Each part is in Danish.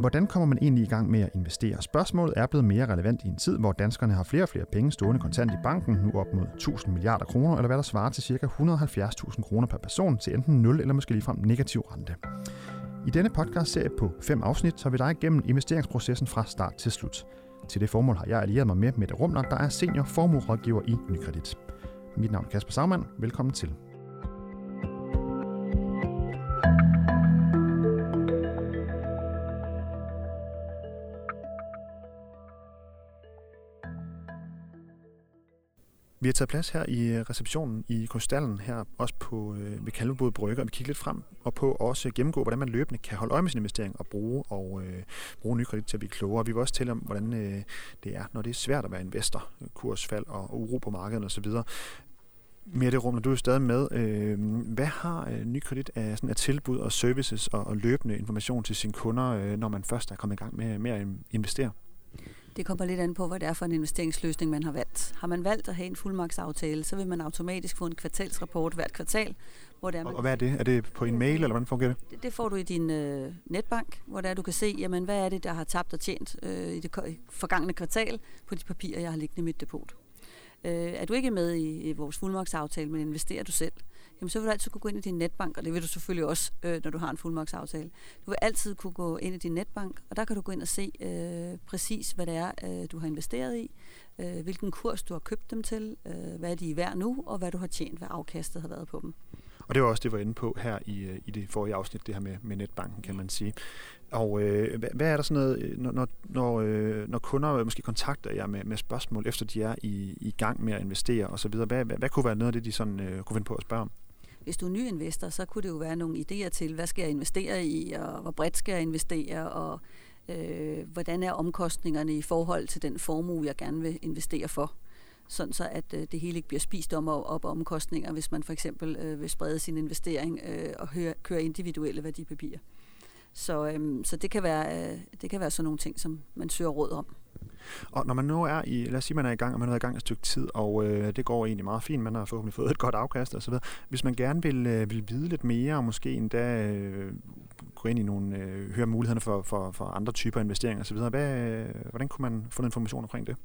Hvordan kommer man egentlig i gang med at investere? Spørgsmålet er blevet mere relevant i en tid, hvor danskerne har flere og flere penge stående kontant i banken, nu op mod 1000 milliarder kroner, eller hvad der svarer til ca. 170.000 kroner per person til enten 0 eller måske ligefrem negativ rente. I denne podcast-serie på fem afsnit tager vi dig igennem investeringsprocessen fra start til slut. Til det formål har jeg allieret mig med Mette Rumler, der er senior formuerådgiver i Nykredit. Mit navn er Kasper Sagmann. Velkommen til. Vi har taget plads her i øh, receptionen i Krystallen her, også på øh, ved Kalvebod Brygge, og vi kigger lidt frem og på også gennemgå, hvordan man løbende kan holde øje med sin investering og bruge, og, øh, bruge ny kredit til at blive klogere. Vi vil også tale om, hvordan øh, det er, når det er svært at være investor, øh, kursfald og uro på markedet osv. Mette Rum, du er stadig med. Øh, hvad har øh, ny kredit af, sådan, af tilbud og services og, og løbende information til sine kunder, øh, når man først er kommet i gang med, med at investere? Det kommer lidt an på, hvad det er for en investeringsløsning, man har valgt. Har man valgt at have en fuldmagtsaftale, så vil man automatisk få en kvartalsrapport hvert kvartal. Hvor det er, man... Og hvad er det? Er det på en mail, eller hvordan fungerer det? Det, det får du i din øh, netbank, hvor der du kan se, jamen, hvad er det, der har tabt og tjent øh, i det forgangne kvartal på de papirer, jeg har liggende i mit depot. Øh, er du ikke med i, i vores fuldmagtsaftale, men investerer du selv, jamen så vil du altid kunne gå ind i din netbank, og det vil du selvfølgelig også, øh, når du har en fuldmagtsaftale. Du vil altid kunne gå ind i din netbank, og der kan du gå ind og se øh, præcis, hvad det er, øh, du har investeret i, øh, hvilken kurs du har købt dem til, øh, hvad de er værd nu, og hvad du har tjent, hvad afkastet har været på dem. Og det var også det, vi var inde på her i, øh, i det forrige afsnit, det her med, med netbanken, kan man sige. Og øh, hvad, hvad er der sådan noget, øh, når, når, når, øh, når kunder måske kontakter jer med, med spørgsmål, efter de er i, i gang med at investere osv., hvad, hvad, hvad kunne være noget af det, de sådan, øh, kunne finde på at spørge om? Hvis du er ny investor, så kunne det jo være nogle idéer til, hvad skal jeg investere i, og hvor bredt skal jeg investere, og øh, hvordan er omkostningerne i forhold til den formue, jeg gerne vil investere for. Sådan så, at øh, det hele ikke bliver spist om og op omkostninger, hvis man for eksempel øh, vil sprede sin investering øh, og høre, køre individuelle værdipapirer. Så, øhm, så det, kan være, øh, det kan være sådan nogle ting, som man søger råd om. Og når man nu er i, lad os sige, man er i gang, og man er i gang et stykke tid, og øh, det går egentlig meget fint, man har forhåbentlig fået et godt afkast osv. Hvis man gerne vil, øh, vil vide lidt mere, og måske endda øh, gå ind i nogle, øh, høre mulighederne for, for, for andre typer investeringer osv., hvad, øh, hvordan kunne man få information omkring det?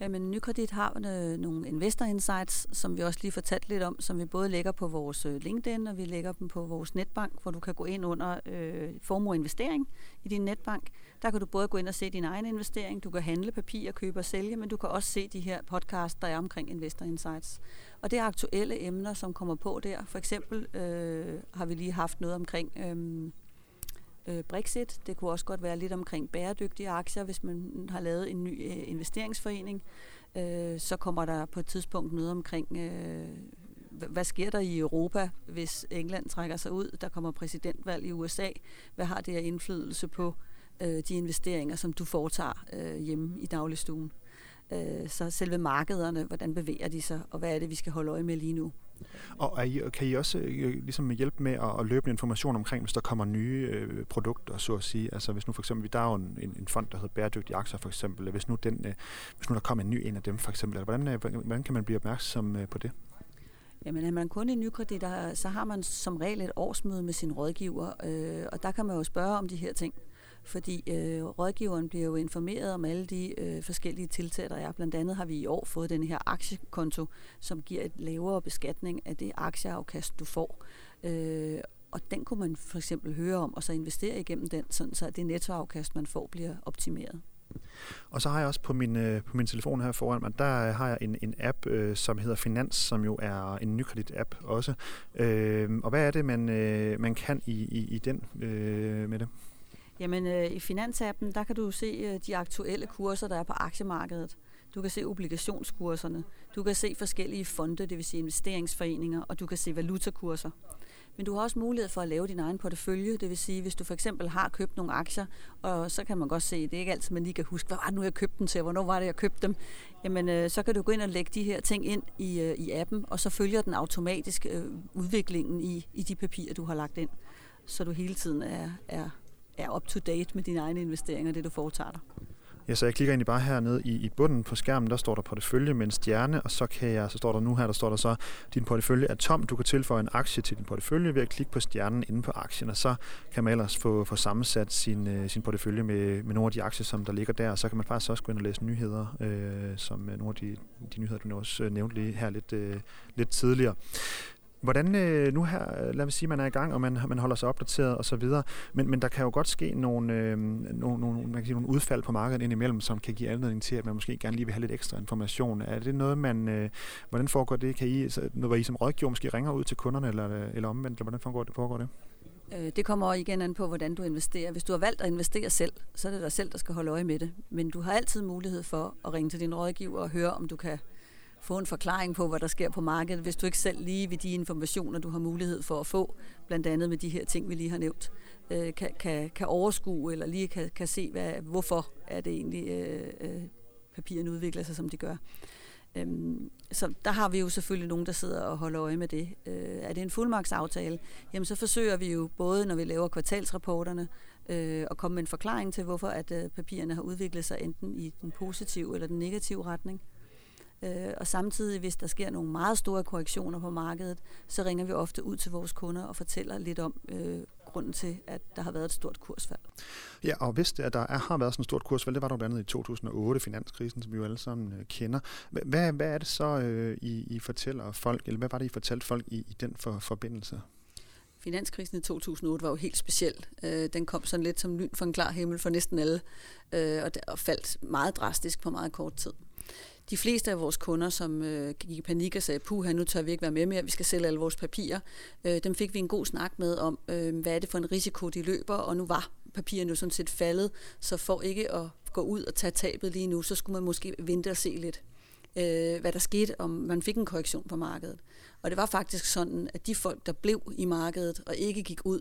Jamen, Nykredit har øh, nogle investor insights, som vi også lige fortalte lidt om, som vi både lægger på vores øh, LinkedIn, og vi lægger dem på vores netbank, hvor du kan gå ind under øh, formue investering i din netbank. Der kan du både gå ind og se din egen investering, du kan handle papir, købe og sælge, men du kan også se de her podcast, der er omkring Investor Insights. Og det er aktuelle emner, som kommer på der. For eksempel øh, har vi lige haft noget omkring... Øh, øh, Brexit. Det kunne også godt være lidt omkring bæredygtige aktier, hvis man har lavet en ny øh, investeringsforening. Øh, så kommer der på et tidspunkt noget omkring, øh, hvad sker der i Europa, hvis England trækker sig ud? Der kommer præsidentvalg i USA. Hvad har det af indflydelse på øh, de investeringer, som du foretager øh, hjemme i dagligstuen? Øh, så selve markederne, hvordan bevæger de sig, og hvad er det, vi skal holde øje med lige nu? Og er I, kan I også øh, øh, ligesom hjælpe med at, at løbe information omkring, hvis der kommer nye øh, produkter, så at sige? Altså hvis nu for eksempel, der er jo en, en fond, der hedder Bæredygtige Aktier for eksempel. Hvis nu, den, øh, hvis nu der kommer en ny en af dem for eksempel, hvordan, øh, hvordan kan man blive opmærksom øh, på det? Jamen er man kun en nykredit, så har man som regel et årsmøde med sin rådgiver, øh, og der kan man jo spørge om de her ting fordi øh, rådgiveren bliver jo informeret om alle de øh, forskellige tiltag, der er. Blandt andet har vi i år fået den her aktiekonto, som giver et lavere beskatning af det aktieafkast, du får. Øh, og den kunne man for eksempel høre om, og så investere igennem den, sådan så det nettoafkast, man får, bliver optimeret. Og så har jeg også på min, øh, på min telefon her foran mig, der øh, har jeg en, en app, øh, som hedder Finans, som jo er en nykredit-app også. Øh, og hvad er det, man, øh, man kan i, i, i den øh, med det? Jamen øh, i Finansappen, der kan du se øh, de aktuelle kurser, der er på aktiemarkedet. Du kan se obligationskurserne. Du kan se forskellige fonde, det vil sige investeringsforeninger, og du kan se valutakurser. Men du har også mulighed for at lave din egen portefølje, det vil sige, hvis du for eksempel har købt nogle aktier, og så kan man godt se, det er ikke altid, man lige kan huske, hvad var det nu, jeg købte dem til, hvornår var det, jeg købte dem, jamen øh, så kan du gå ind og lægge de her ting ind i, øh, i appen, og så følger den automatisk øh, udviklingen i, i de papirer, du har lagt ind, så du hele tiden er, er er up to date med dine egne investeringer, det du foretager dig. Ja, så jeg klikker egentlig bare hernede i, i bunden på skærmen, der står der portefølje med en stjerne, og så kan jeg, så står der nu her, der står der så, din portefølje er tom, du kan tilføje en aktie til din portefølje ved at klikke på stjernen inde på aktien, og så kan man ellers få, få sammensat sin, øh, sin portefølje med, med nogle af de aktier, som der ligger der, og så kan man faktisk også gå ind og læse nyheder, øh, som øh, nogle af de, de nyheder, du også øh, nævnte lige her lidt, øh, lidt tidligere. Hvordan øh, nu her, øh, lad os sige, man er i gang, og man, man holder sig opdateret og så videre, men, men der kan jo godt ske nogle, øh, nogle, nogle, man kan sige, nogle udfald på markedet indimellem, som kan give anledning til, at man måske gerne lige vil have lidt ekstra information. Er det noget, man, øh, hvordan foregår det? Kan I, så, når I som rådgiver måske ringer ud til kunderne, eller, eller omvendt, eller hvordan foregår det? Foregår det? Øh, det kommer igen an på, hvordan du investerer. Hvis du har valgt at investere selv, så er det dig selv, der skal holde øje med det. Men du har altid mulighed for at ringe til din rådgiver og høre, om du kan få en forklaring på, hvad der sker på markedet, hvis du ikke selv lige ved de informationer, du har mulighed for at få, blandt andet med de her ting, vi lige har nævnt, øh, kan, kan, kan overskue eller lige kan, kan se, hvad, hvorfor er det egentlig, øh, øh, papirerne udvikler sig, som de gør. Øhm, så der har vi jo selvfølgelig nogen, der sidder og holder øje med det. Øh, er det en fuldmagtsaftale, jamen så forsøger vi jo både, når vi laver kvartalsrapporterne, øh, at komme med en forklaring til, hvorfor at øh, papirerne har udviklet sig enten i den positive eller den negative retning. Øh, og samtidig, hvis der sker nogle meget store korrektioner på markedet, så ringer vi ofte ud til vores kunder og fortæller lidt om øh, grunden til, at der har været et stort kursfald. Ja, og hvis det, at der er, har været sådan et stort kursfald, det var der blandt andet i 2008, finanskrisen, som vi jo alle sammen øh, kender. Hvad, hvad er det så, øh, I, I fortæller folk, eller hvad var det, I fortalte folk i, i den for, forbindelse? Finanskrisen i 2008 var jo helt speciel. Øh, den kom sådan lidt som lyn for en klar himmel for næsten alle, øh, og, der, og faldt meget drastisk på meget kort tid de fleste af vores kunder, som øh, gik i panik og sagde, puha, nu tør vi ikke være med mere, vi skal sælge alle vores papirer, øh, dem fik vi en god snak med om, øh, hvad er det for en risiko, de løber, og nu var papirerne jo sådan set faldet, så for ikke at gå ud og tage tabet lige nu, så skulle man måske vente og se lidt, øh, hvad der skete, om man fik en korrektion på markedet. Og det var faktisk sådan, at de folk, der blev i markedet og ikke gik ud,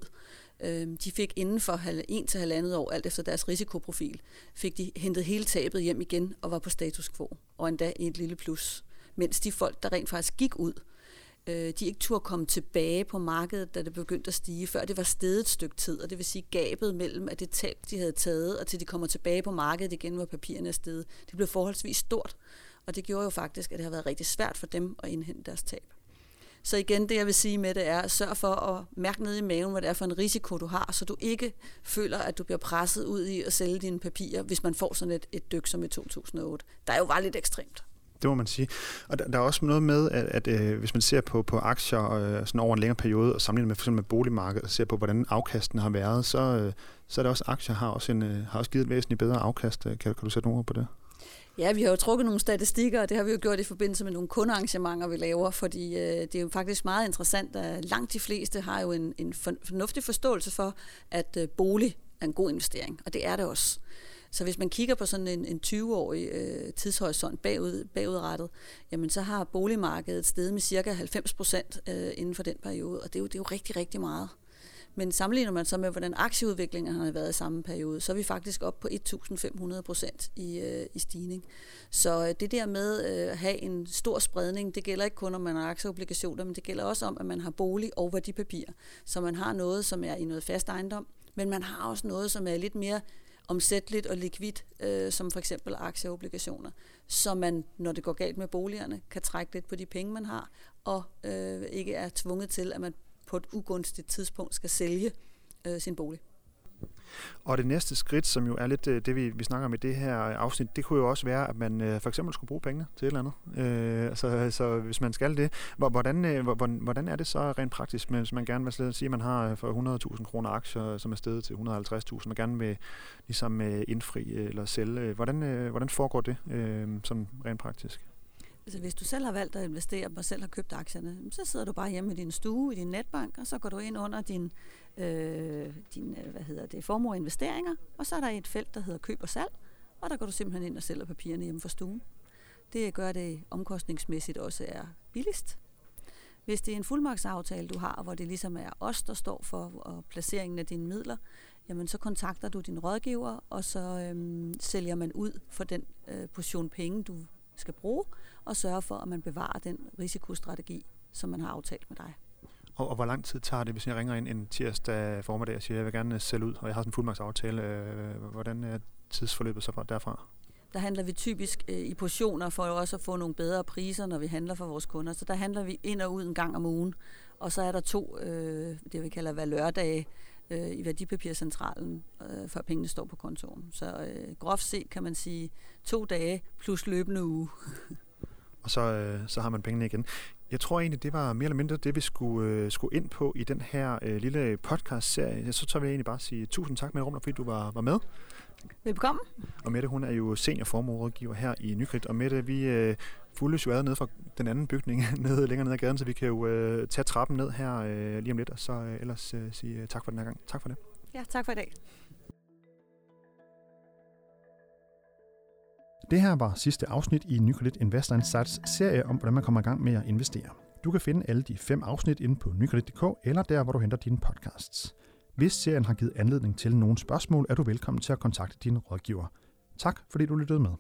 øh, de fik inden for en til halvandet år, alt efter deres risikoprofil, fik de hentet hele tabet hjem igen og var på status quo, og endda i et lille plus. Mens de folk, der rent faktisk gik ud, øh, de ikke turde komme tilbage på markedet, da det begyndte at stige, før det var stedet et stykke tid, og det vil sige gabet mellem, at det tab, de havde taget, og til de kommer tilbage på markedet igen, hvor papirerne er stedet, det blev forholdsvis stort. Og det gjorde jo faktisk, at det har været rigtig svært for dem at indhente deres tab. Så igen, det jeg vil sige med det er, sørg for at mærke ned i maven, hvad det er for en risiko, du har, så du ikke føler, at du bliver presset ud i at sælge dine papirer, hvis man får sådan et, et dyk som i 2008. Der er jo bare lidt ekstremt. Det må man sige. Og der, der er også noget med, at, at øh, hvis man ser på, på aktier øh, sådan over en længere periode, og sammenligner med for eksempel med boligmarkedet, og ser på, hvordan afkasten har været, så, øh, så er det også, aktier har også, en, øh, har også givet et væsentligt bedre afkast. Øh, kan, kan du sætte nogle ord på det? Ja, vi har jo trukket nogle statistikker, og det har vi jo gjort i forbindelse med nogle kundearrangementer, vi laver, fordi øh, det er jo faktisk meget interessant, at langt de fleste har jo en, en fornuftig forståelse for, at øh, bolig er en god investering, og det er det også. Så hvis man kigger på sådan en, en 20-årig øh, tidshorisont bagud, bagudrettet, jamen så har boligmarkedet steget med cirka 90 procent øh, inden for den periode, og det er, jo, det er jo rigtig, rigtig meget. Men sammenligner man så med, hvordan aktieudviklingen har været i samme periode, så er vi faktisk op på 1.500 procent i, øh, i stigning. Så øh, det der med øh, at have en stor spredning, det gælder ikke kun, om man har aktieobligationer, men det gælder også om, at man har bolig og værdipapir. Så man har noget, som er i noget fast ejendom, men man har også noget, som er lidt mere omsætteligt og likvidt, øh, som for eksempel aktieobligationer, så man, når det går galt med boligerne, kan trække lidt på de penge, man har, og øh, ikke er tvunget til, at man på et ugunstigt tidspunkt skal sælge øh, sin bolig. Og det næste skridt, som jo er lidt øh, det, vi, vi snakker om i det her afsnit, det kunne jo også være, at man øh, for eksempel skulle bruge penge til et eller andet. Øh, så, så hvis man skal det, hvordan, øh, hvordan, er det så rent praktisk, hvis man gerne vil sige, at man har øh, for 100.000 kroner aktier, øh, som er steget til 150.000, man gerne vil ligesom øh, indfri øh, eller sælge. Hvordan, øh, hvordan foregår det øh, sådan rent praktisk? Altså hvis du selv har valgt at investere og selv har købt aktierne, så sidder du bare hjemme i din stue, i din netbank, og så går du ind under din, øh, din øh, hvad hedder det, formue investeringer, og så er der et felt, der hedder køb og salg, og der går du simpelthen ind og sælger papirerne hjemme fra stuen. Det gør det omkostningsmæssigt også er billigst. Hvis det er en fuldmagtsaftale, du har, hvor det ligesom er os, der står for placeringen af dine midler, jamen så kontakter du din rådgiver, og så øhm, sælger man ud for den øh, portion penge, du skal bruge, og sørge for, at man bevarer den risikostrategi, som man har aftalt med dig. Og, og hvor lang tid tager det, hvis jeg ringer ind en tirsdag formiddag og siger, at jeg vil gerne sælge ud, og jeg har sådan en fuldmagtsaftale. Øh, hvordan er tidsforløbet så derfra? Der handler vi typisk øh, i portioner for også at få nogle bedre priser, når vi handler for vores kunder. Så der handler vi ind og ud en gang om ugen. Og så er der to, øh, det vi kalder valørdage, øh, i værdipapircentralen, øh, før pengene står på kontoen. Så øh, groft set kan man sige to dage plus løbende uge. og så, øh, så har man pengene igen. Jeg tror egentlig, det var mere eller mindre det, vi skulle, øh, skulle ind på i den her øh, lille podcast-serie. Så tager vi egentlig bare sige tusind tak med Rumler, fordi du var, var med. Velkommen. Og Mette, hun er jo seniorformuerådgiver her i Nykredit. Og Mette, vi øh, fuldes jo ad ned fra den anden bygning nede længere ned ad gaden, så vi kan jo øh, tage trappen ned her øh, lige om lidt, og så øh, ellers øh, sige øh, tak for den her gang. Tak for det. Ja, tak for i dag. Det her var sidste afsnit i Nykredit Investor Insights serie om, hvordan man kommer i gang med at investere. Du kan finde alle de fem afsnit inde på nykredit.dk eller der, hvor du henter dine podcasts. Hvis serien har givet anledning til nogle spørgsmål, er du velkommen til at kontakte din rådgiver. Tak fordi du lyttede med.